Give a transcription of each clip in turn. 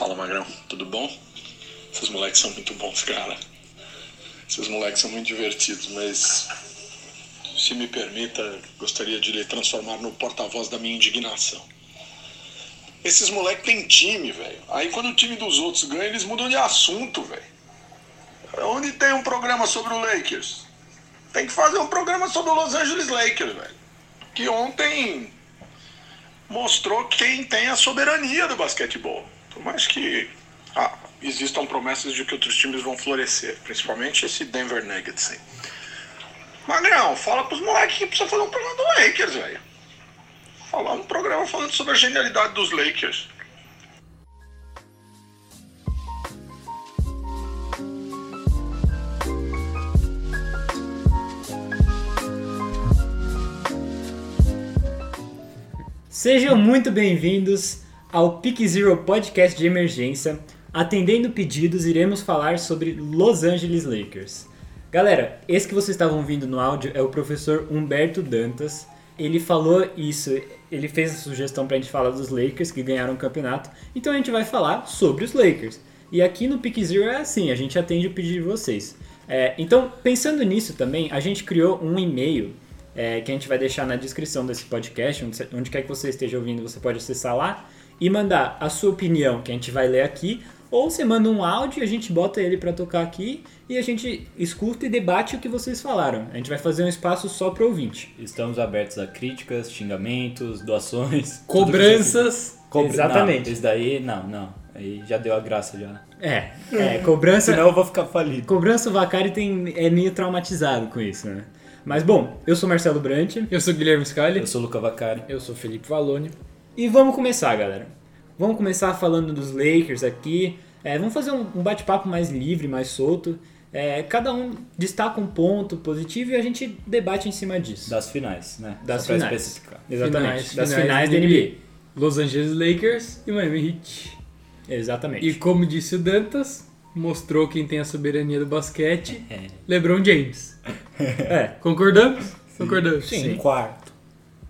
Fala Magrão, tudo bom? Esses moleques são muito bons, cara. Esses moleques são muito divertidos, mas se me permita, gostaria de lhe transformar no porta-voz da minha indignação. Esses moleques têm time, velho. Aí quando o time dos outros ganha, eles mudam de assunto, velho. Onde tem um programa sobre o Lakers? Tem que fazer um programa sobre o Los Angeles Lakers, velho. Que ontem mostrou quem tem a soberania do basquetebol. Por mais que ah, existam promessas de que outros times vão florescer, principalmente esse Denver Nuggets aí. Magrão, fala pros moleques que precisa fazer um programa do Lakers, velho. Falar um programa falando sobre a genialidade dos Lakers. Sejam muito bem-vindos ao Pick Zero Podcast de emergência. Atendendo pedidos, iremos falar sobre Los Angeles Lakers. Galera, esse que vocês estavam ouvindo no áudio é o professor Humberto Dantas. Ele falou isso, ele fez a sugestão pra gente falar dos Lakers que ganharam o campeonato. Então a gente vai falar sobre os Lakers. E aqui no Pick Zero é assim, a gente atende o pedido de vocês. É, então, pensando nisso também, a gente criou um e-mail é, que a gente vai deixar na descrição desse podcast, onde, onde quer que você esteja ouvindo, você pode acessar lá e mandar a sua opinião, que a gente vai ler aqui, ou você manda um áudio e a gente bota ele para tocar aqui e a gente escuta e debate o que vocês falaram. A gente vai fazer um espaço só para ouvinte. Estamos abertos a críticas, xingamentos, doações, Cobranças. Cobra... Exatamente. Não, isso daí, não, não. Aí já deu a graça já. É, é cobrança. Senão eu vou ficar falido. Cobrança o Vacari tem, é meio traumatizado com isso, né? Mas bom, eu sou Marcelo Brant Eu sou Guilherme Scali. Eu sou o Luca Vacari. Eu sou Felipe Valone. E vamos começar, galera. Vamos começar falando dos Lakers aqui. É, vamos fazer um, um bate-papo mais livre, mais solto. É, cada um destaca um ponto positivo e a gente debate em cima disso. Das finais, né? Das Só finais. especificar. Exatamente. Finais, das finais finais da NBA. Los Angeles Lakers e Miami Heat. Exatamente. E como disse o Dantas, mostrou quem tem a soberania do basquete, É. LeBron James. É, Concordamos? Concordamos. Sim. Quarto.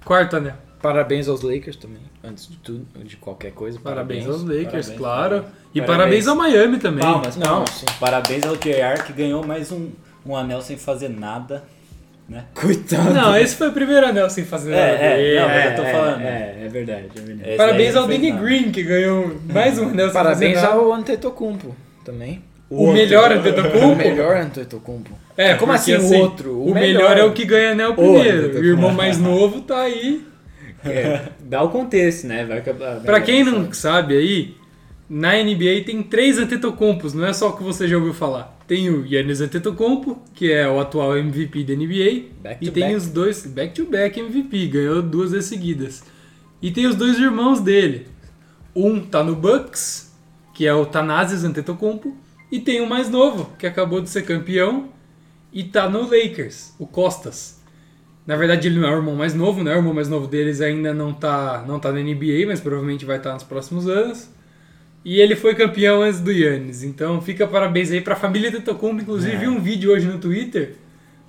Quarto anel. Parabéns aos Lakers também, antes de tudo, de qualquer coisa. Parabéns, aos Lakers, Parabéns, claro. parabéns. E Parabéns. parabéns ao Miami também. Palmas, Não, palmas. sim. Parabéns ao JR que ganhou mais um, um anel sem fazer nada. Né? coitado. Não, esse foi o primeiro anel sem fazer É, nada. é, não, mas eu tô falando. É, é verdade, é verdade. Parabéns ao Danny. Green, que ganhou mais um anel sem Parabéns fazer nada. ao Antetokounmpo também. O melhor Antetokounmpo? O melhor Antetokounmpo. É, Como porque, assim o outro? O, O melhor, melhor. é o que ganha anel O primeiro. Antetokounmpo. O irmão mais novo tá aí. É, dá o contexto, né? Vai acabar. Pra quem não sabe aí, na NBA tem três Antetokounmpos, não é só o que você já ouviu falar. Tem o Yannis Antetokounmpo, que é o atual MVP da NBA, Back e tem back. os dois back-to-back MVP, ganhou duas vezes seguidas. E tem os dois irmãos dele. Um tá no Bucks, que é o Thanasis Antetokounmpo, e tem o mais novo, que acabou de ser campeão e tá no Lakers, o Costas. Na verdade, ele não é o irmão mais novo, né? O irmão mais novo deles ainda não tá, não tá na NBA, mas provavelmente vai estar nos próximos anos. E ele foi campeão antes do Yannis. Então fica parabéns aí pra família de Tocumbo. Inclusive, É. vi um vídeo hoje no Twitter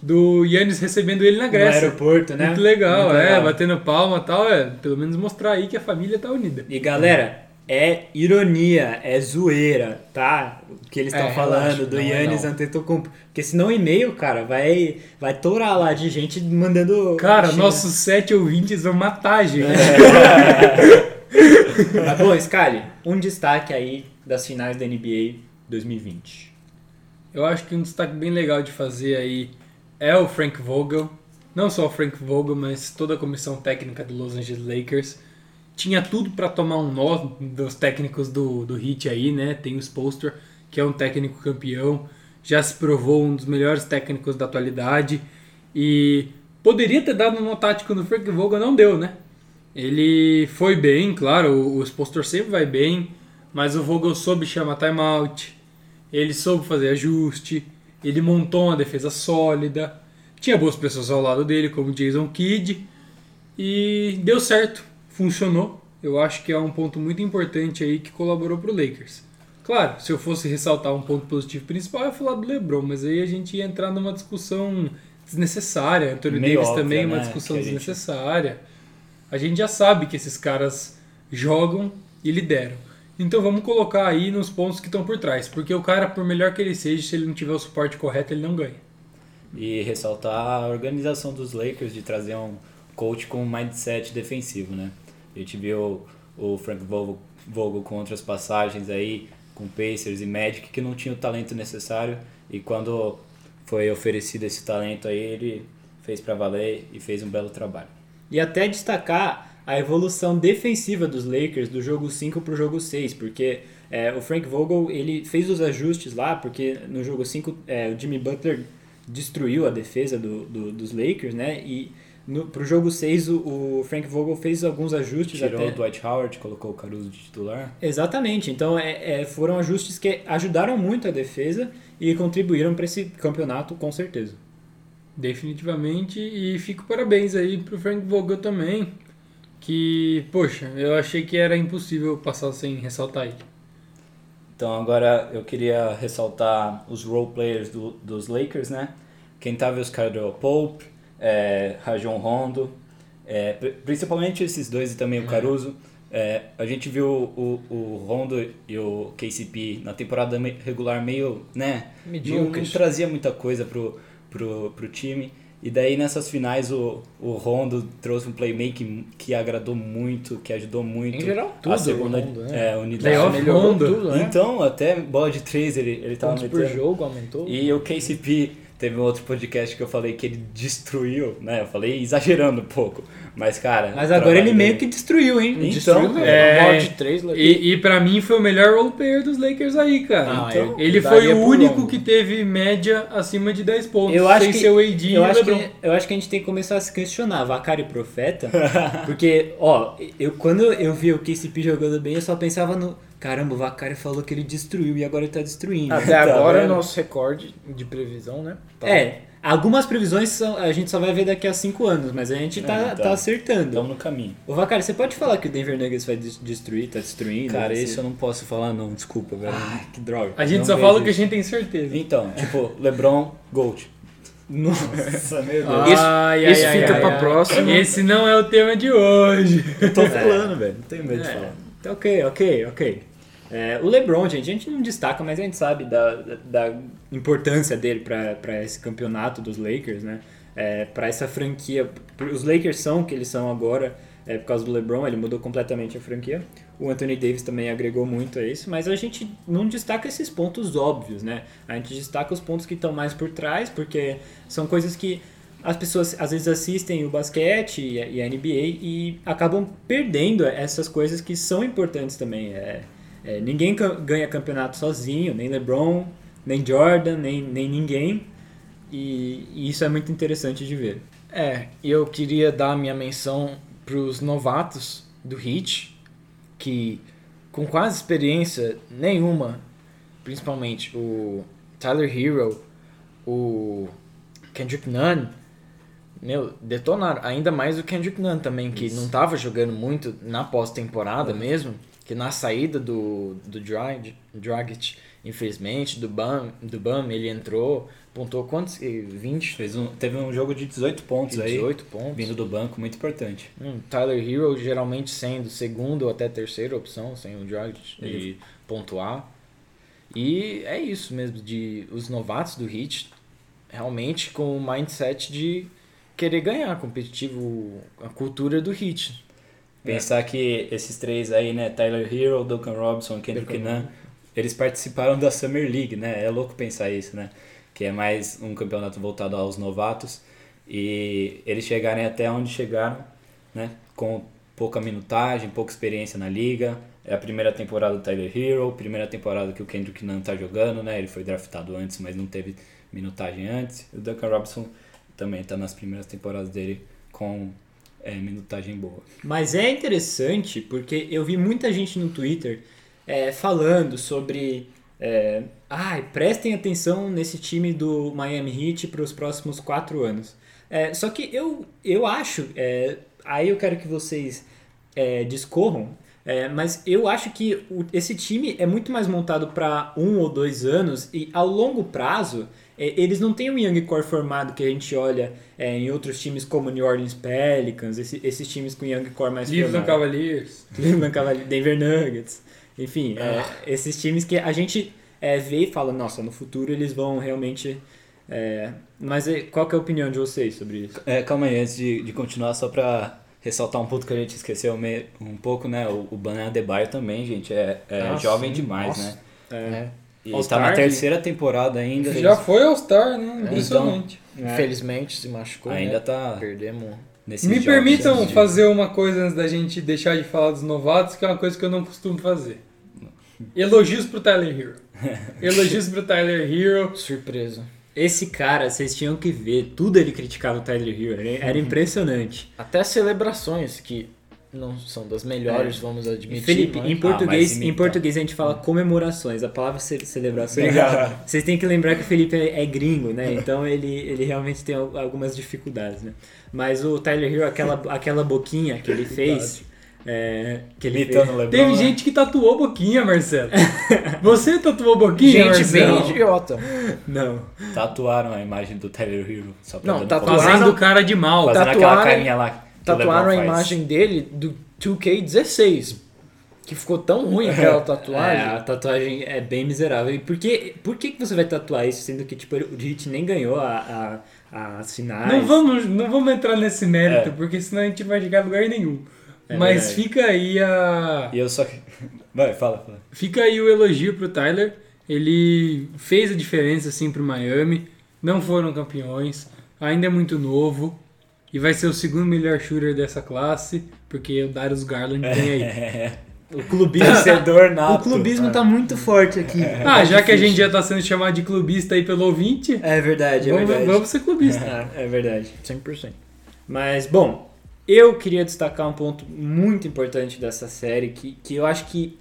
do Yannis recebendo ele na No Grécia. aeroporto, né? Muito legal, Muito é, legal. batendo palma e tal, é. Pelo menos mostrar aí que a família tá unida. E galera, é ironia, é zoeira, tá? O que eles estão É, falando relaxa, do não é Yannis não. Antetokounmpo. Porque senão o e-mail, cara, vai, vai torar lá de gente mandando... Cara, nossos sete ouvintes vão matar a gente. Mas bom, Scali, um destaque aí das finais da NBA 2020. Eu acho que um destaque bem legal de fazer aí é o Frank Vogel. Não só o Frank Vogel, mas toda a comissão técnica do Los Angeles Lakers. Tinha tudo para tomar um nó dos técnicos do, do Heat aí, né? Tem o Spolster, que é um técnico campeão. Já se provou um dos melhores técnicos da atualidade. E poderia ter dado um nó tático no Frank Vogel, não deu, né? Ele foi bem, claro, o, o sempre vai bem. Mas o Vogel soube chamar timeout. Ele soube fazer ajuste, ele montou uma defesa sólida, tinha boas pessoas ao lado dele, como Jason Kidd, e deu certo, funcionou. Eu acho que é um ponto muito importante aí que colaborou para o Lakers. Claro, se eu fosse ressaltar um ponto positivo principal, eu ia falar do LeBron, mas aí a gente ia entrar numa discussão desnecessária. Anthony Meio Davis óbvia, também é uma né, discussão que a gente- desnecessária. A gente já sabe que esses caras jogam e lideram. Então vamos colocar aí nos pontos que estão por trás. Porque o cara, por melhor que ele seja, se ele não tiver o suporte correto, ele não ganha. E ressaltar a organização dos Lakers de trazer um coach com um mindset defensivo, né? A gente viu o Frank Vogel, Vogel com outras passagens aí, com Pacers e Magic, que não tinha o talento necessário. E quando foi oferecido esse talento aí, ele fez para valer e fez um belo trabalho. E até destacar a evolução defensiva dos Lakers do jogo 5 para o jogo 6, porque é, o Frank Vogel ele fez os ajustes lá, porque no jogo 5 é, o Jimmy Butler destruiu a defesa do, do- dos Lakers, né? E no, pro jogo 6 o, o Frank Vogel fez alguns ajustes Tirou até. o Dwight Howard, colocou o Caruso de titular. Exatamente, então é, é, foram ajustes que ajudaram muito a defesa e contribuíram para esse campeonato com certeza. Definitivamente. E fico parabéns aí pro Frank Vogel também. Que, poxa, eu achei que era impossível passar sem ressaltar ele. Então agora eu queria ressaltar os role players do- dos Lakers, né? Kentavious Caldwell Pope, é, Rajon Rondo, é, pri- principalmente esses dois e também o Caruso. É, a gente viu o, o Rondo e o KCP na temporada regular meio, né? Não, não Medíocres. trazia muita coisa pro, pro, pro time. E daí nessas finais o, o Rondo trouxe um playmaking que agradou muito, que ajudou muito. Em geral, tudo a segunda o Rondo, né? é, unidade. Playoff Melhorou Rondo. tudo, né? Então, até bola de três ele, ele tava Pontos por metendo. jogo aumentou. E o KCP, teve um outro podcast que eu falei que ele destruiu, né? Eu falei exagerando um pouco. Mas, cara. Mas agora ele meio que destruiu, hein? Então, Destruiu, né? é, de três. E, e pra mim foi o melhor role player dos Lakers aí, cara. Ah, Então, ele foi o único que teve média acima de 10 pontos. Eu acho sem que- ser o AD Eu acho, que, eu acho que a gente tem que começar a se questionar, Vacaro e Profeta, porque, ó, eu, quando eu vi o KCP jogando bem, eu só pensava no, caramba, o Vacari falou que ele destruiu e agora ele tá destruindo. Até Tá agora vendo? o nosso recorde de previsão, né? Tá. É, algumas previsões são- a gente só vai ver daqui a 5 anos, mas a gente tá, É, tá. tá acertando. Estamos no caminho. Ô Vacari, você pode falar que o Denver Nuggets vai des- destruir, tá destruindo? Cara, isso eu não posso falar, não. Desculpa, velho. Ai, que droga. A gente não só fala o que a gente tem certeza. Então, tipo, LeBron, Gold. Nossa, meu Deus. Isso- Ai, ai, isso ai, fica ai, pra ai. próxima. Esse não é o tema de hoje. Eu tô falando, velho. Não tenho medo de É, falar. tá ok, ok, ok. É, o LeBron, gente, a gente não destaca, mas a gente sabe da, da, importância dele para esse campeonato dos Lakers, né? É, para essa franquia. Os Lakers são o que eles são agora é, por causa do LeBron, ele mudou completamente a franquia. O Anthony Davis também agregou muito a isso, mas a gente não destaca esses pontos óbvios, né? A gente destaca os pontos que estão mais por trás, porque são coisas que as pessoas às vezes assistem o basquete e a, e a NBA e acabam perdendo essas coisas que são importantes também. É, é, ninguém ganha campeonato sozinho, nem LeBron, nem Jordan, nem, nem ninguém. E, e isso é muito interessante de ver. É, e eu queria dar minha menção pros novatos do Heat, que com quase experiência nenhuma, principalmente o Tyler Hero, o Kendrick Nunn, meu, detonaram. Ainda mais o Kendrick Nunn também, que não tava jogando muito na pós-temporada mesmo, que na saída do, do Drag, Dragic, infelizmente, do Bam, do Bam, ele entrou, pontuou quantos? Eh, 20? Fez um, teve um jogo de 18 pontos aí, 18 pontos. vindo do banco, muito importante. Hum, Tyler Hero geralmente sendo segunda ou até terceira opção, sem o Dragic ele pontuar. E é isso mesmo, de os novatos do Heat realmente com o mindset de querer ganhar competitivo, a cultura do Heat. Pensar que esses três aí, né, Tyler Hero, Duncan Robinson, Kendrick Nunn, eles participaram da Summer League, né? É louco pensar isso, né? Que é mais um campeonato voltado aos novatos e eles chegarem até onde chegaram, né? Com pouca minutagem, pouca experiência na liga. É a primeira temporada do Tyler Hero, primeira temporada que o Kendrick Nunn tá jogando, né? Ele foi draftado antes, mas não teve minutagem antes. O Duncan Robinson também tá nas primeiras temporadas dele com é, minutagem boa. Mas é interessante porque eu vi muita gente no Twitter é, falando sobre. É, Ai, prestem atenção nesse time do Miami Heat para os próximos quatro anos. É, só que eu, eu acho. é, aí eu quero que vocês é, discorram. é, mas eu acho que o- esse time é muito mais montado para um ou dois anos e ao longo prazo eles não têm um young core formado que a gente olha é, em outros times como New Orleans Pelicans, esse- esses times com young core mais Cleveland formado. Cavaliers. Cleveland Cavaliers, Denver Nuggets. Enfim, é, esses times que a gente é, vê e fala, nossa, no futuro eles vão realmente. é, mas é, qual que é a opinião de vocês sobre isso? É, calma aí, antes de, de continuar, só pra ressaltar um ponto que a gente esqueceu um pouco, né? O, o Bana Adebayo também, gente, é, é Ah, jovem demais, nossa. né? É, E tá All-Star, na terceira temporada ainda. Já foi All-Star, né? É, Impressionante. é. Infelizmente se machucou. Ainda né? tá Perdemos. nesse Me permitam fazer uma coisa antes da gente deixar de falar dos novatos, que é uma coisa que eu não costumo fazer. Elogios pro Tyler Hero. Elogios pro Tyler Hero. Surpresa. Esse cara, vocês tinham que ver, tudo ele criticava o Tyler Hero, era- era impressionante. Até celebrações que não são das melhores, vamos E admitir. Felipe, mas- em português, mas em português a gente fala comemorações, a palavra ce- celebração. Vocês têm que lembrar que o Felipe é, é gringo, né? Então ele, ele realmente tem al- algumas dificuldades, né? Mas o Tyler Hero, aquela, aquela boquinha que ele fez, é, que ele fez, LeBron. Teve né? gente que tatuou boquinha, Marcelo. Você tatuou boquinha, Gente bem Marcelo? idiota. não. Tatuaram a imagem do Tyler Hero. Só pra Não, tatuaram-. Fazendo cara de mal. Fazendo aquela tatuaram- carinha lá. Tatuaram a imagem dele do 2K16. Que ficou tão ruim aquela É, tatuagem. a tatuagem é bem miserável. E por que, por que você vai tatuar isso, sendo que tipo, o Hit nem ganhou a, a, as finais? Não vamos, não vamos entrar nesse mérito, É. porque senão a gente vai chegar a lugar nenhum. É Mas verdade. fica aí a. E eu só. Vai, fala, fala. Fica aí o elogio pro Tyler. Ele fez a diferença assim pro Miami. Não foram campeões. Ainda é muito novo. E vai ser o segundo melhor shooter dessa classe. Porque o Darius Garland tem aí. O clubismo, o nato. clubismo tá muito forte aqui. Ah, já que a gente já tá sendo chamado de clubista aí pelo ouvinte, É verdade, é vamos, verdade. vamos ser clubista. É, é verdade. 100%. Mas, bom, eu queria destacar um ponto muito importante dessa série, que, que eu acho que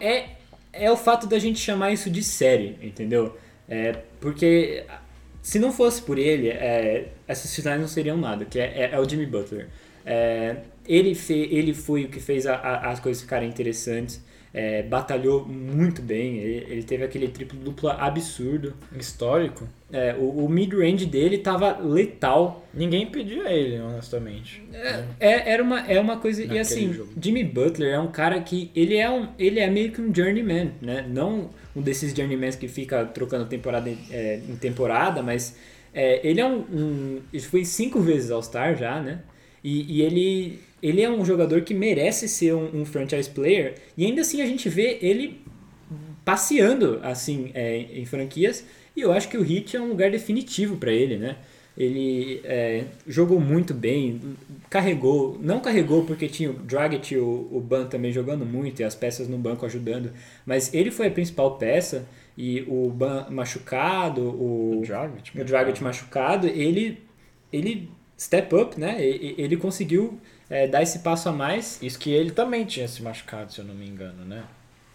é, é o fato da gente chamar isso de série, entendeu? É, porque se não fosse por ele, é, essas finais não seriam nada, que é, é- é o Jimmy Butler. É, ele, fe, ele foi o que fez a- a- as coisas ficarem interessantes, é, batalhou muito bem, ele, ele teve aquele triplo-duplo absurdo. Histórico. É, o, o mid-range dele tava letal, Ninguém pedia ele, honestamente. É, era uma, é uma coisa. E Naquele assim, jogo. Jimmy Butler é um cara que. Ele é, um, ele é meio que um journeyman, né? Não um desses journeymans que fica trocando temporada em, é, em temporada, mas é, ele é um, um. Ele foi cinco vezes All-Star já, né? E, e ele, ele é um jogador que merece ser um, um franchise player. E ainda assim a gente vê ele passeando assim é, em franquias e eu acho que o Heat é um lugar definitivo para ele, né? Ele é, jogou muito bem, carregou, não carregou porque tinha o Dragic e o, o Ban também jogando muito e as peças no banco ajudando, mas ele foi a principal peça e o Ban machucado, o, o Dragic machucado, ele, ele step up, né? E- e- Ele conseguiu é, dar esse passo a mais Isso que ele também tinha se machucado, se eu não me engano, né?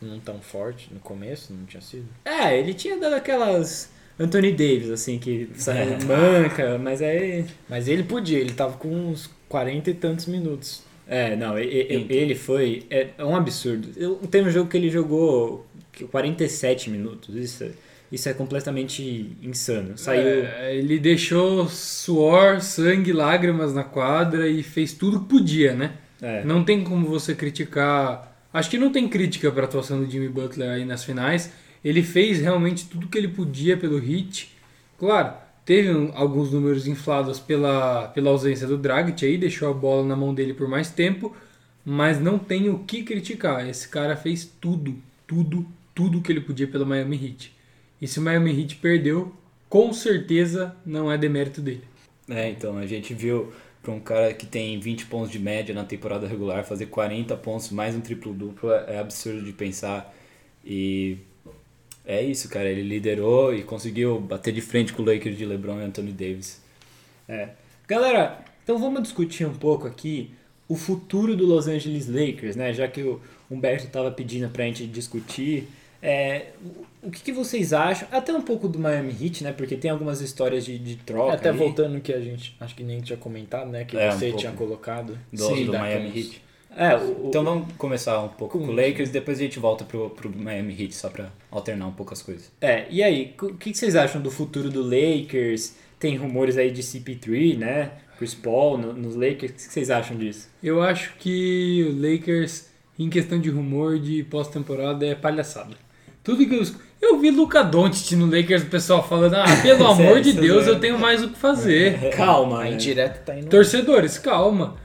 Não tão forte no começo, não tinha sido. É, ele tinha dado aquelas Anthony Davis, assim, que saiu manca, mas aí. Mas ele podia, ele tava com uns 40 e tantos minutos. É, não, e- e- ele foi. É é um absurdo. Eu, tem um jogo que ele jogou 47 minutos. Isso, é- isso é completamente insano. Saiu. É, ele deixou suor, sangue, lágrimas na quadra e fez tudo que podia, né? É, Não tem como você criticar. Acho que não tem crítica para a atuação do Jimmy Butler aí nas finais. Ele fez realmente tudo que ele podia pelo hit. Claro, teve um- alguns números inflados pela, pela ausência do Dragic aí, deixou a bola na mão dele por mais tempo, mas não tem o que criticar. Esse cara fez tudo, tudo, tudo que ele podia pelo Miami Heat. E se o Miami Heat perdeu, com certeza não é demérito dele. É, então, a gente viu para um cara que tem 20 pontos de média na temporada regular fazer 40 pontos mais um triplo-duplo é é absurdo de pensar. E é isso, cara. Ele liderou e conseguiu bater de frente com o Lakers de LeBron e Anthony Davis. é. Galera, então vamos discutir um pouco aqui o futuro do Los Angeles Lakers, né? Já que o Humberto estava pedindo pra gente discutir. É, o- que, que vocês acham? Até um pouco do Miami Heat, né? Porque tem algumas histórias de, de troca. Até ali. voltando que a gente, acho que nem tinha comentado, né? Que É, um você pouco. tinha colocado. Do, Sim, do Miami. Heat. É, o, o- Então vamos começar um pouco Com o Lakers e depois a gente volta pro, pro Miami Heat, só pra alternar um pouco as coisas. É, e aí, o que, que vocês acham do futuro do Lakers? Tem rumores aí de CP3, né? Chris Paul no- nos Lakers. O que vocês acham disso? Eu acho que o Lakers, em questão de rumor de pós-temporada é palhaçada. Tudo que eu eu vi Luca Doncic no Lakers, o pessoal falando: "Ah, pelo amor de é Deus, eu tenho mais o que fazer". Calma, A né? indireta tá indo. Torcedores, calma.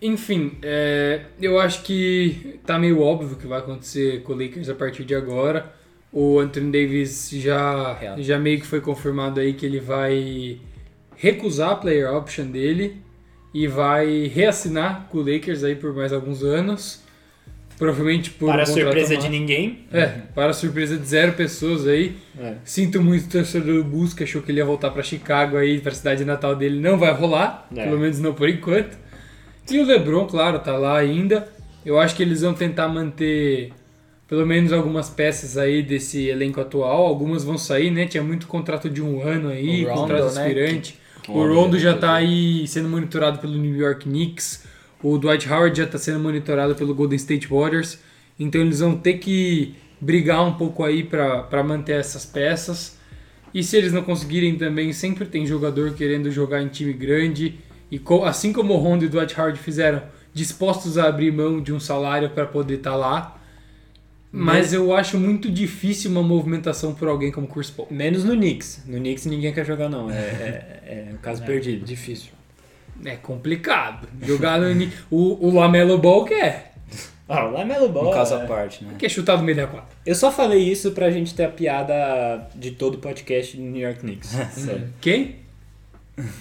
Enfim, é, eu acho que tá meio óbvio o que vai acontecer com o Lakers a partir de agora. O Anthony Davis já, Real. já meio que foi confirmado aí que ele vai recusar a player option dele e vai reassinar com o Lakers aí por mais alguns anos. Provavelmente por Para um surpresa de ninguém. É, para a surpresa de zero pessoas aí. É. Sinto muito o torcedor do Bulls que achou que ele ia voltar para Chicago aí, para a cidade natal dele. Não vai rolar, É. pelo menos não por enquanto. E o LeBron, claro, tá lá ainda. Eu acho que eles vão tentar manter pelo menos algumas peças aí desse elenco atual. Algumas vão sair, né? Tinha muito contrato de um ano aí, Rondo, contrato né, aspirante. O Rondo já tá aí sendo monitorado pelo New York Knicks. O Dwight Howard já tá sendo monitorado pelo Golden State Warriors. Então eles vão ter que brigar um pouco aí para manter essas peças. E se eles não conseguirem também, sempre tem jogador querendo jogar em time grande. E co- assim como o Rondo e o Dwight Howard fizeram, dispostos a abrir mão de um salário para poder estar lá. Mas eu acho muito difícil uma movimentação por alguém como Chris Paul. Menos no Knicks. No Knicks ninguém quer jogar, não. É, é, é um caso perdido. Difícil. É complicado. Jogar no Ni- o, o Lamelo Ball quer. Ah, o Lamelo Ball. Um caso é- à parte, né? Quer chutar do meio da quadra. Eu só falei isso pra gente ter a piada de todo o podcast do New York Knicks. Sério. Quem?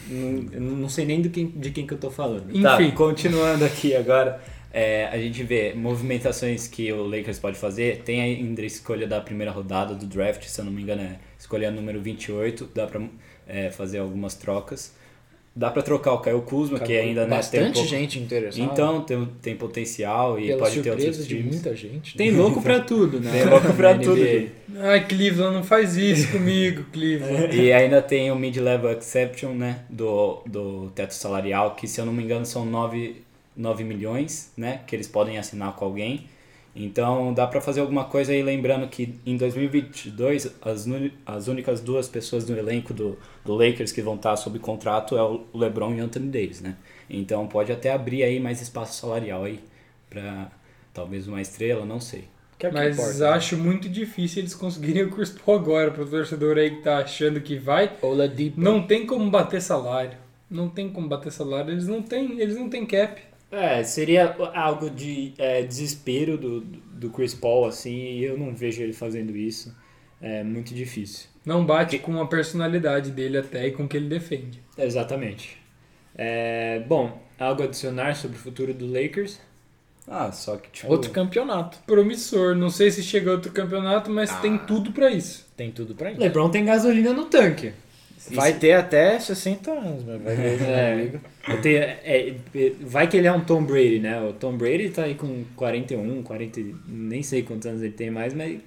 não, eu não sei nem do quem, de quem que eu tô falando. Enfim. Tá, continuando aqui agora, é, a gente vê movimentações que o Lakers pode fazer. Tem ainda a escolha da primeira rodada do draft, se eu não me engano, é escolha número 28. Dá pra é, fazer algumas trocas. Dá pra trocar o Caio Kuzma, que ainda né, tem um Bastante pouco- gente interessada. Então, tem, tem potencial e pela pode ter outros de times. muita gente. Tem louco pra tudo, né? Tem louco pra Na tudo. Ai, Cleveland, não faz isso comigo, Cleveland. E ainda tem o mid-level exception, né, do, do teto salarial, que se eu não me engano são 9, 9 milhões, né, que eles podem assinar com alguém. Então dá pra fazer alguma coisa aí, lembrando que em 2022 as, as únicas duas pessoas do elenco do, do Lakers que vão estar sob contrato é o LeBron e o Anthony Davis, né. Então pode até abrir aí mais espaço salarial aí pra talvez uma estrela, não sei. Que é o que Mas importa, né? acho muito difícil eles conseguirem o Chris Paul agora, pro torcedor aí que tá achando que vai. Oladipo. Não tem como bater salário. Não tem como bater salário. Eles não têm, eles não têm cap. É, seria algo de é, desespero do, do Chris Paul, assim, e eu não vejo ele fazendo isso. É muito difícil. Não bate com a personalidade dele até e com o que ele defende. Exatamente. É, bom, algo a adicionar sobre o futuro do Lakers? Ah, só que tipo... Outro campeonato. Promissor. Não sei se chega outro campeonato, mas tem tudo pra isso. Tem tudo pra isso. LeBron tem gasolina no tanque. Vai ter até 60 anos, mas vai ver. É. amigo. Eu tenho- é, é, vai que ele é um Tom Brady, né? O Tom Brady tá aí com 41, 40, e- nem sei quantos anos ele tem mais, mas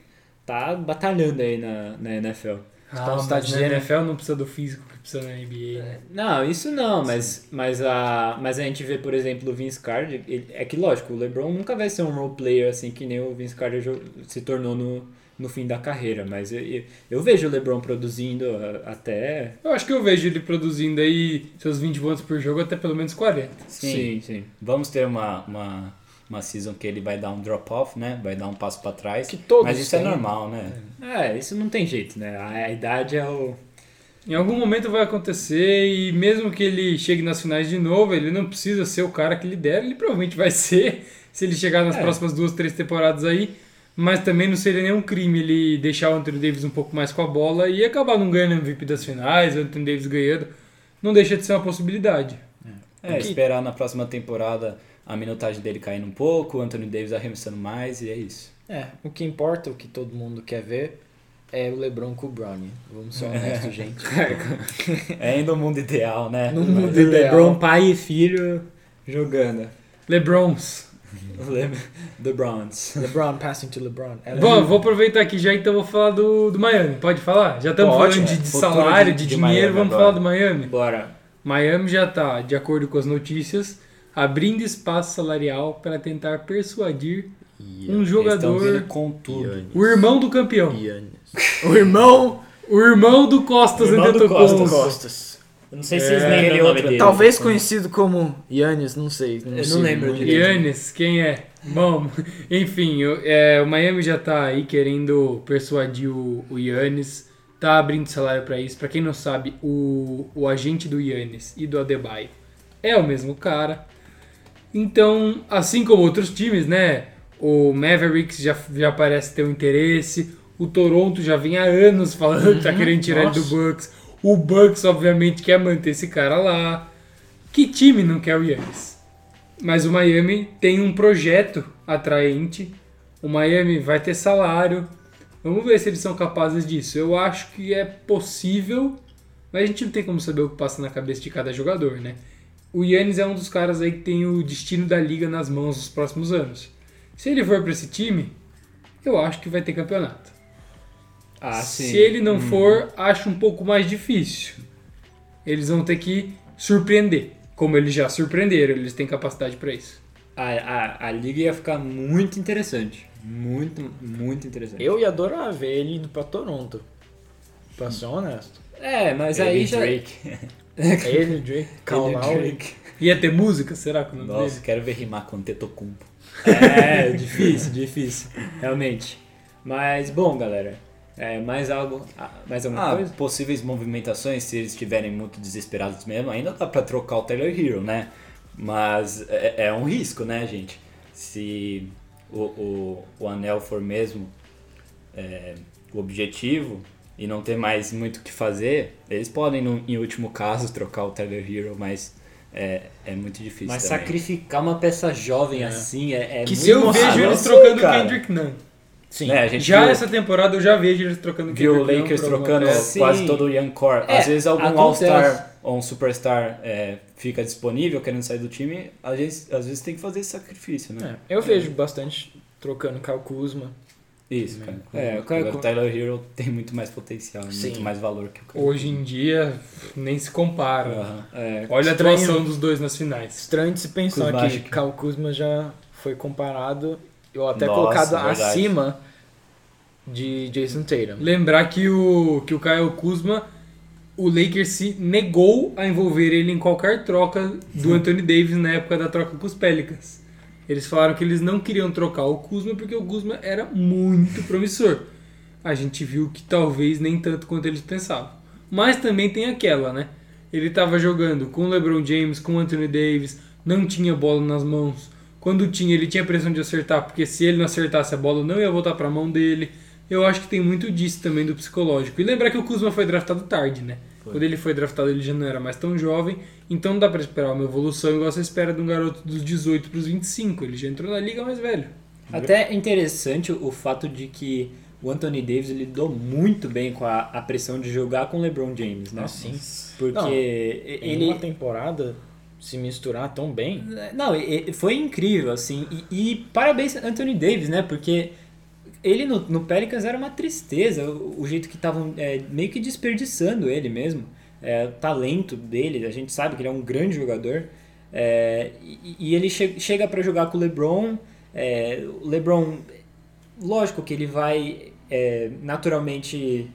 tá batalhando aí na, na NFL. Ah, você tá mas na dizendo- NFL não precisa do físico que precisa na NBA. né? Não, isso não, mas, mas, a, mas a gente vê, por exemplo, o Vince Carter. ele- é que, lógico, o LeBron nunca vai ser um role player assim que nem o Vince Carter se tornou no, no fim da carreira. Mas eu, eu, eu vejo o LeBron produzindo a- até. Eu acho que eu vejo ele produzindo aí seus 20 pontos por jogo até pelo menos 40. Sim. sim. Vamos ter uma, uma, uma season que ele vai dar um drop-off, né? Vai dar um passo pra trás. Que todos Mas isso é têm. normal, né? É, isso não tem jeito, né? A, a idade é o. Em algum momento vai acontecer e mesmo que ele chegue nas finais de novo, ele não precisa ser o cara que lidera, ele provavelmente vai ser se ele chegar nas É. próximas duas, três temporadas aí. Mas também não seria nenhum crime ele deixar o Anthony Davis um pouco mais com a bola e acabar não ganhando MVP das finais, o Anthony Davis ganhando. Não deixa de ser uma possibilidade. É, esperar na próxima temporada a minutagem dele caindo um pouco, o Anthony Davis arremessando mais e é isso. É, o que importa, o que todo mundo quer ver, é o LeBron com o Brownie. Vamos ser honestos, gente. É ainda o mundo ideal, né? No mundo LeBron, ideal. pai e filho, jogando. LeBrons. The Browns. LeBron passing to LeBron. Bom, vou aproveitar aqui já então vou falar do, do Miami. Pode falar? Já estamos falando de, é. de Futuro salário, de- de, de dinheiro, Miami vamos agora. falar do Miami. Bora. Miami já está, de acordo com as notícias, abrindo espaço salarial para tentar persuadir um jogador, com tudo. o irmão do campeão, O irmão o irmão do Costas Irmão do Antetokounmpo. Costas. Eu não sei se É, vocês lembram aquele o nome outro, dele. Talvez conhecido como Yannis, não sei. Eu não lembro direito. Yannis, quem é? Bom, enfim, o- é, o Miami já tá aí querendo persuadir o, o Yannis, tá abrindo salário pra isso. Pra quem não sabe, o, o agente do Yannis e do Adebayo é o mesmo cara. Então, assim como outros times, né? O Mavericks já, já parece ter um interesse. O Toronto já vem há anos falando que tá querendo tirar ele do. Bucks. O Bucks, obviamente, quer manter esse cara lá. Que time não quer o Yannis? Mas o Miami tem um projeto atraente. O Miami vai ter salário. Vamos ver se eles são capazes disso. Eu acho que é possível, mas a gente não tem como saber o que passa na cabeça de cada jogador, né? O Yannis é um dos caras aí que tem o destino da liga nas mãos nos próximos anos. Se ele for para esse time, eu acho que vai ter campeonato. Ah, sim. Se ele não for, acho um pouco mais difícil. Eles vão ter que surpreender, como eles já surpreenderam, eles têm capacidade para isso. A, a, a liga ia ficar muito interessante. Muito, muito interessante. Eu ia adorar ver ele indo pra Toronto. Pra ser honesto. É, mas Ele aí já. Drake. Ele, Drake, e Lowry. Drake. Ia ter música, será nome Nossa, dele? quero ver rimar com Tetocumpo. É, difícil, difícil. Realmente. Mas, bom, galera. É, mais algo. ah, Mais alguma Ah, coisa? possíveis movimentações, se eles estiverem muito desesperados mesmo, ainda dá pra trocar o Taylor Hero, né? Mas é, é um risco, né, gente? Se o, o, o anel for mesmo é, o objetivo e não ter mais muito o que fazer, eles podem, no, em último caso, trocar o Taylor Hero, mas é, é muito difícil Mas também. sacrificar uma peça jovem assim é, é Que muito se Eu vejo eles trocando o. Kendrick Nunn. Sim. Né, a gente Já viu, essa temporada eu já vejo eles trocando o viu o Lakers trocando. Sim. quase todo o Young Core. É, Às vezes algum. All-Star ou um Superstar é, fica disponível querendo sair do time, às vezes, às vezes tem que fazer esse sacrifício, né? É, eu vejo bastante trocando Kyle Kuzma. Isso, cara. É, o o Tyler Hero tem muito mais potencial, Sim. muito mais valor que o cara. Hoje em dia, nem se compara. Aham. É, Olha a Estranho. atuação dos dois nas finais. Estranho de se pensar Kuzma, que- Kyle Kuzma já foi comparado, ou até Nossa, colocado verdade. acima de Jason Tatum. Lembrar que o, que o Kyle Kuzma, o Lakers se negou a envolver ele em qualquer troca do Anthony Davis na época da troca com os Pelicans. Eles falaram que eles não queriam trocar o Kuzma porque o Kuzma era muito promissor. A gente viu que talvez nem tanto quanto eles pensavam. Mas também tem aquela, né? Ele estava jogando com o LeBron James, com o Anthony Davis, não tinha bola nas mãos. Quando tinha, ele tinha pressão de acertar, porque se ele não acertasse a bola, não ia voltar para a mão dele. Eu acho que tem muito disso também do psicológico. E lembrar que o Kuzma foi draftado tarde, né? Quando ele foi draftado, ele já não era mais tão jovem, então não dá pra esperar uma evolução igual você espera de um garoto dos 18 pros 25. Ele já entrou na liga mais velho. Até interessante o fato de que o Anthony Davis lidou muito bem com a, a pressão de jogar com o LeBron James, né? Ah, sim. Porque Não, ele Em uma temporada, se misturar tão bem, Não, e- e- foi incrível, assim. E, e parabéns Anthony Davis, né? Porque ele no, no Pelicans era uma tristeza, o, o jeito que estavam é, meio que desperdiçando ele mesmo. É, o talento dele, a gente sabe que ele é um grande jogador. É, e, e ele che- chega para jogar com o LeBron. é, o LeBron, lógico que ele vai é, naturalmente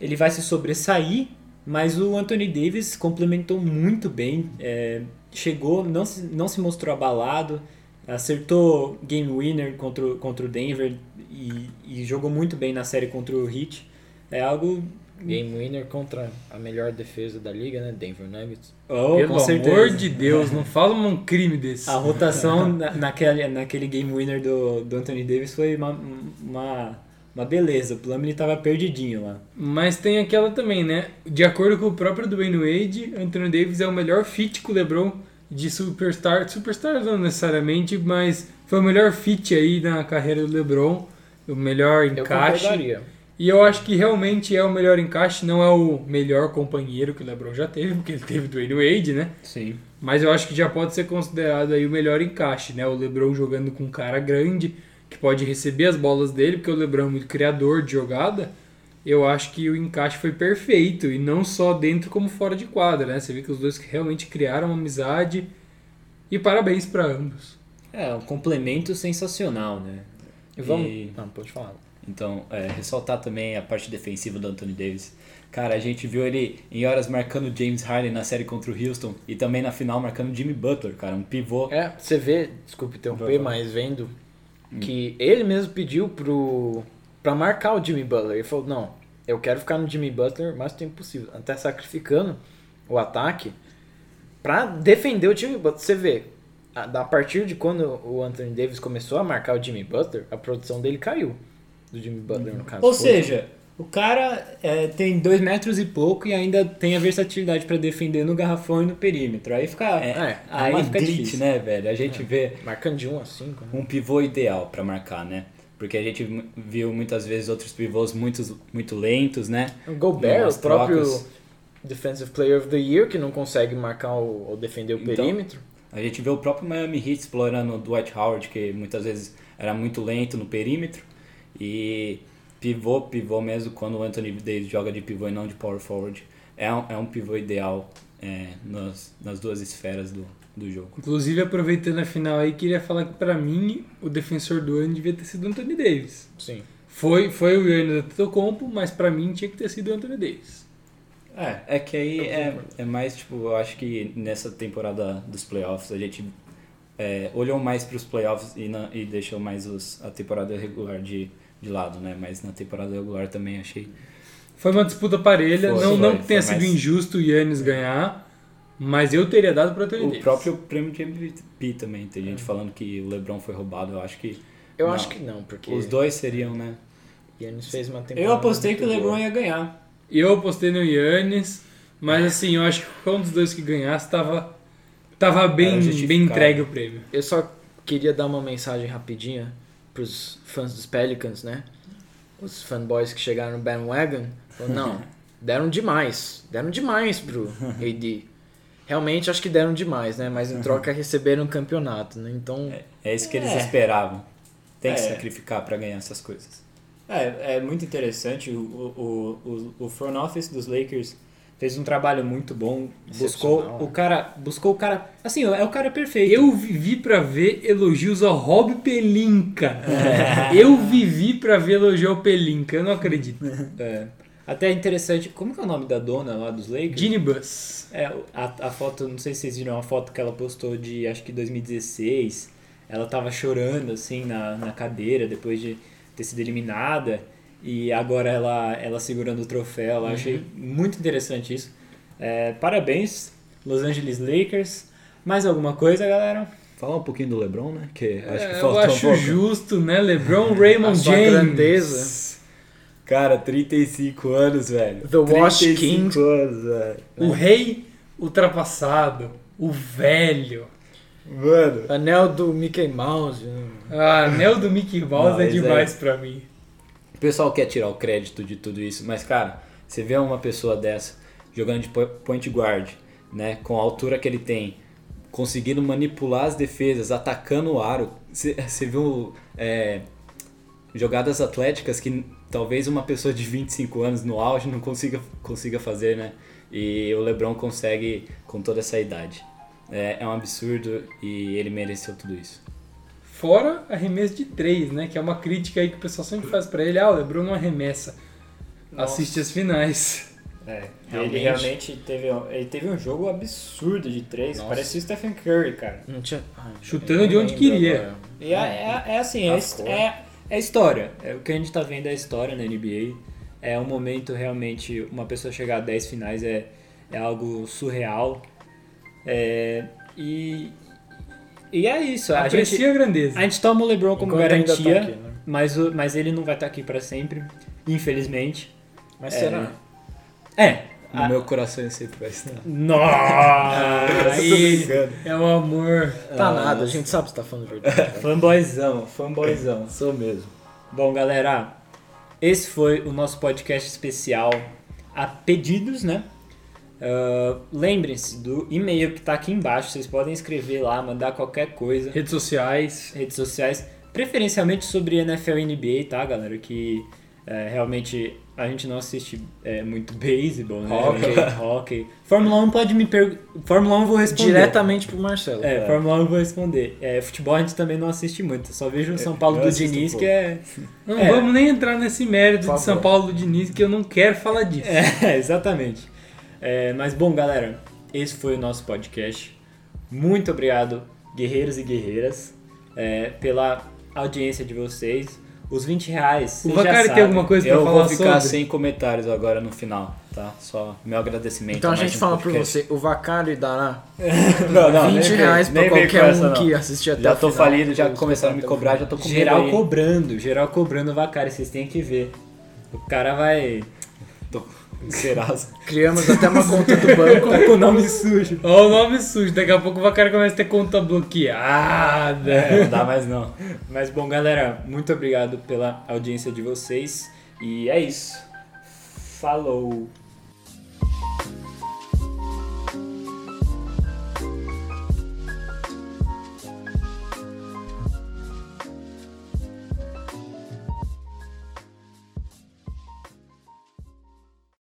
ele vai se sobressair, mas o Anthony Davis complementou muito bem. é, chegou, não se, não se mostrou abalado, acertou game winner contra, o- contra o Denver e, e jogou muito bem na série contra o Heat. É algo. game winner contra a melhor defesa da liga, né? Denver Nuggets. Oh, Pelo amor de Deus, não fala um crime desse. A rotação na, naquele, naquele game winner do, do Anthony Davis foi uma, uma, uma beleza. O Plumlee tava perdidinho lá. Mas tem aquela também, né? De acordo com o próprio Dwayne Wade, Anthony Davis é o melhor fit com o LeBron de superstar. Superstar não necessariamente, mas foi o melhor fit aí na carreira do LeBron. O melhor Eu encaixe. concordaria. E eu acho que realmente é o melhor encaixe, não é o melhor companheiro que o LeBron já teve, porque ele teve Dwayne Wade, né? Sim. Mas eu acho que já pode ser considerado aí o melhor encaixe, né? O LeBron jogando com um cara grande, que pode receber as bolas dele, porque o LeBron é muito criador de jogada. Eu acho que o encaixe foi perfeito, e não só dentro como fora de quadra, né? Você vê que os dois realmente criaram uma amizade. E parabéns para ambos. É, um complemento sensacional, né? E vamos. E- Não, pode falar. Então, é, ressaltar também a parte defensiva do Anthony Davis. Cara, a gente viu ele em horas marcando James Harden na série contra o Houston e também na final marcando Jimmy Butler, cara, um pivô. É, você vê, desculpe interromper, mas vendo que ele mesmo pediu pro para marcar o Jimmy Butler. Ele falou: "Não, eu quero ficar no Jimmy Butler o mais tempo possível, até sacrificando o ataque pra defender o Jimmy Butler". Você vê, a, partir de quando o Anthony Davis começou a marcar o Jimmy Butler, a produção dele caiu. Do Jimmy Butler, no caso. Ou seja, o cara é, tem dois metros e pouco e ainda tem a versatilidade pra defender no garrafão e no perímetro. Aí fica. É, É, aí uma fica glitch, difícil. né, velho? A gente vê marcando de 1 a 5, né? um pivô ideal pra marcar, né? Porque a gente viu muitas vezes outros pivôs muito, muito lentos, né? O Gobert, o próprio. Defensive Player of the Year, que não consegue marcar o, ou defender o Então, perímetro. A gente vê o próprio Miami Heat explorando o Dwight Howard, que muitas vezes era muito lento no perímetro. E pivô, pivô mesmo, quando o Anthony Davis joga de pivô e não de power forward, é um, é um pivô ideal é, nas, nas duas esferas do, do jogo. Inclusive, aproveitando a final aí, queria falar que pra mim, o defensor do ano devia ter sido o Anthony Davis. Sim. Foi, foi o Yannis Antetokounmpo, mas pra mim tinha que ter sido o Anthony Davis. É. É que aí é, é mais, tipo, eu acho que nessa temporada dos playoffs a gente é, olhou mais para os playoffs e, na, e deixou mais os, a temporada regular de, de lado, né? Mas na temporada regular também achei. Foi uma disputa parelha, Foi, não, foi, não que tenha sido mais- injusto o Yannis ganhar, mas eu teria dado pro Anthony O Davis. próprio prêmio de MVP também, tem gente falando que o LeBron foi roubado, eu acho que Eu Não. acho que não, porque os dois seriam, né? Yannis fez uma temporada. Eu apostei que o LeBron boa. ia ganhar. Eu apostei no Yannis, mas assim, eu acho que qualquer um dos dois que ganhasse tava, tava bem, bem entregue o prêmio. Eu só queria dar uma mensagem rapidinha pros fãs dos Pelicans, né? Os fanboys que chegaram no bandwagon. falaram, Não, deram demais. Deram demais pro AD. Realmente acho que deram demais, né? Mas em troca receberam um campeonato, né? Então, É isso que eles É. esperavam. Tem que É. sacrificar para ganhar essas coisas. É, é muito interessante. O, o, o, o front office dos Lakers fez um trabalho muito bom. Buscou o cara. Buscou o cara. Assim, é o cara perfeito. Eu vivi pra ver elogios ao Rob Pelinka. Eu vivi pra ver elogio ao Pelinka, eu não acredito. É. Até é interessante. Como que é o nome da dona lá dos Lakers? Ginny Bus. É, a, a foto, não sei se vocês viram a foto que ela postou de acho que 2016. Ela tava chorando assim na, na cadeira depois de ter sido eliminada. E agora ela, ela segurando o troféu. Eu achei muito interessante isso. É, parabéns, Los Angeles Lakers. Mais alguma coisa, galera? Falar um pouquinho do LeBron, né? Que acho que É, eu acho um justo, né? LeBron Raymond James. grandeza. Cara, 35 anos, velho. The Wash 35 King. anos, velho. O rei ultrapassado. O velho. Mano. anel do Mickey Mouse. né? Ah, anel do Mickey Mouse é Mas demais pra mim. Pessoal quer tirar o crédito de tudo isso, mas, cara, você vê uma pessoa dessa jogando de po- point guard, né? Com a altura que ele tem, conseguindo manipular as defesas, atacando o aro. Você viu é, jogadas atléticas que talvez uma pessoa de 25 anos no auge não consiga, consiga fazer, né? E o LeBron consegue com toda essa idade. É, é um absurdo e ele mereceu tudo isso. Fora arremesso de três, né? Que é uma crítica aí que o pessoal sempre faz pra ele. Ah, o LeBron não arremessa. Assiste as finais. É, Realmente. ele realmente teve, ele teve um jogo absurdo de três. Nossa. Parecia o Stephen Curry, cara. Não tinha. Ai, Chutando de onde queria. E é, é, é assim, é, é, é história. É, o que a gente tá vendo é história na NBA. É um momento realmente, uma pessoa chegar a 10 finais é, é algo surreal. É, e, e é isso. A Aprecia gente, a grandeza. a gente toma o LeBron como Enquanto tá garantia, aqui, né? mas, o- mas ele não vai estar aqui pra sempre, infelizmente. Mas É. será? É. No a- meu coração ele sempre vai estar. Nossa! Aí é o amor. Tá nada, a gente sabe se tá falando verdade. fanboyzão, fanboyzão. Sou mesmo. Bom, galera, esse foi o nosso podcast especial a pedidos, né? Ah, Lembrem-se do e-mail que tá aqui embaixo, vocês podem escrever lá, mandar qualquer coisa, Redes sociais. redes sociais, preferencialmente sobre NFL e NBA, tá, galera? Que É, realmente a gente não assiste é, muito beisebol, né? Hockey. Hockey. Fórmula 1 pode me perguntar. Fórmula 1 eu vou responder. Diretamente pro Marcelo. É, Fórmula 1 eu vou responder. É, futebol a gente também não assiste muito. Só vejo o São Paulo do Diniz, um que é. Não É. vamos nem entrar nesse mérito de São. Paulo do Diniz, que eu não quero falar disso. É, exatamente. É, mas bom, galera, esse foi o nosso podcast. Muito obrigado, guerreiros e guerreiras, é, pela audiência de vocês. Os 20 reais. O Vacari tem alguma coisa pra Eu falar vou ficar sobre? sem comentários agora no final, tá? Só meu agradecimento. Então a mais gente um fala pra podcast. você, o Vacário dará Não, não, 20 nem vem- reais pra nem vem com qualquer essa, um não. que assistir até Já o tô final. falido, já começaram a me cobrar, já tô com medo Geral aí. cobrando, geral cobrando o Vacari, vocês têm que ver. O cara vai. Tô Serasa. Criamos até uma conta do banco. Tá com o nome sujo. Olha o nome sujo, daqui a pouco o Vacari começa a ter conta bloqueada. É, não dá mais não. Mas bom, galera, muito obrigado pela audiência de vocês. E é isso. Falou!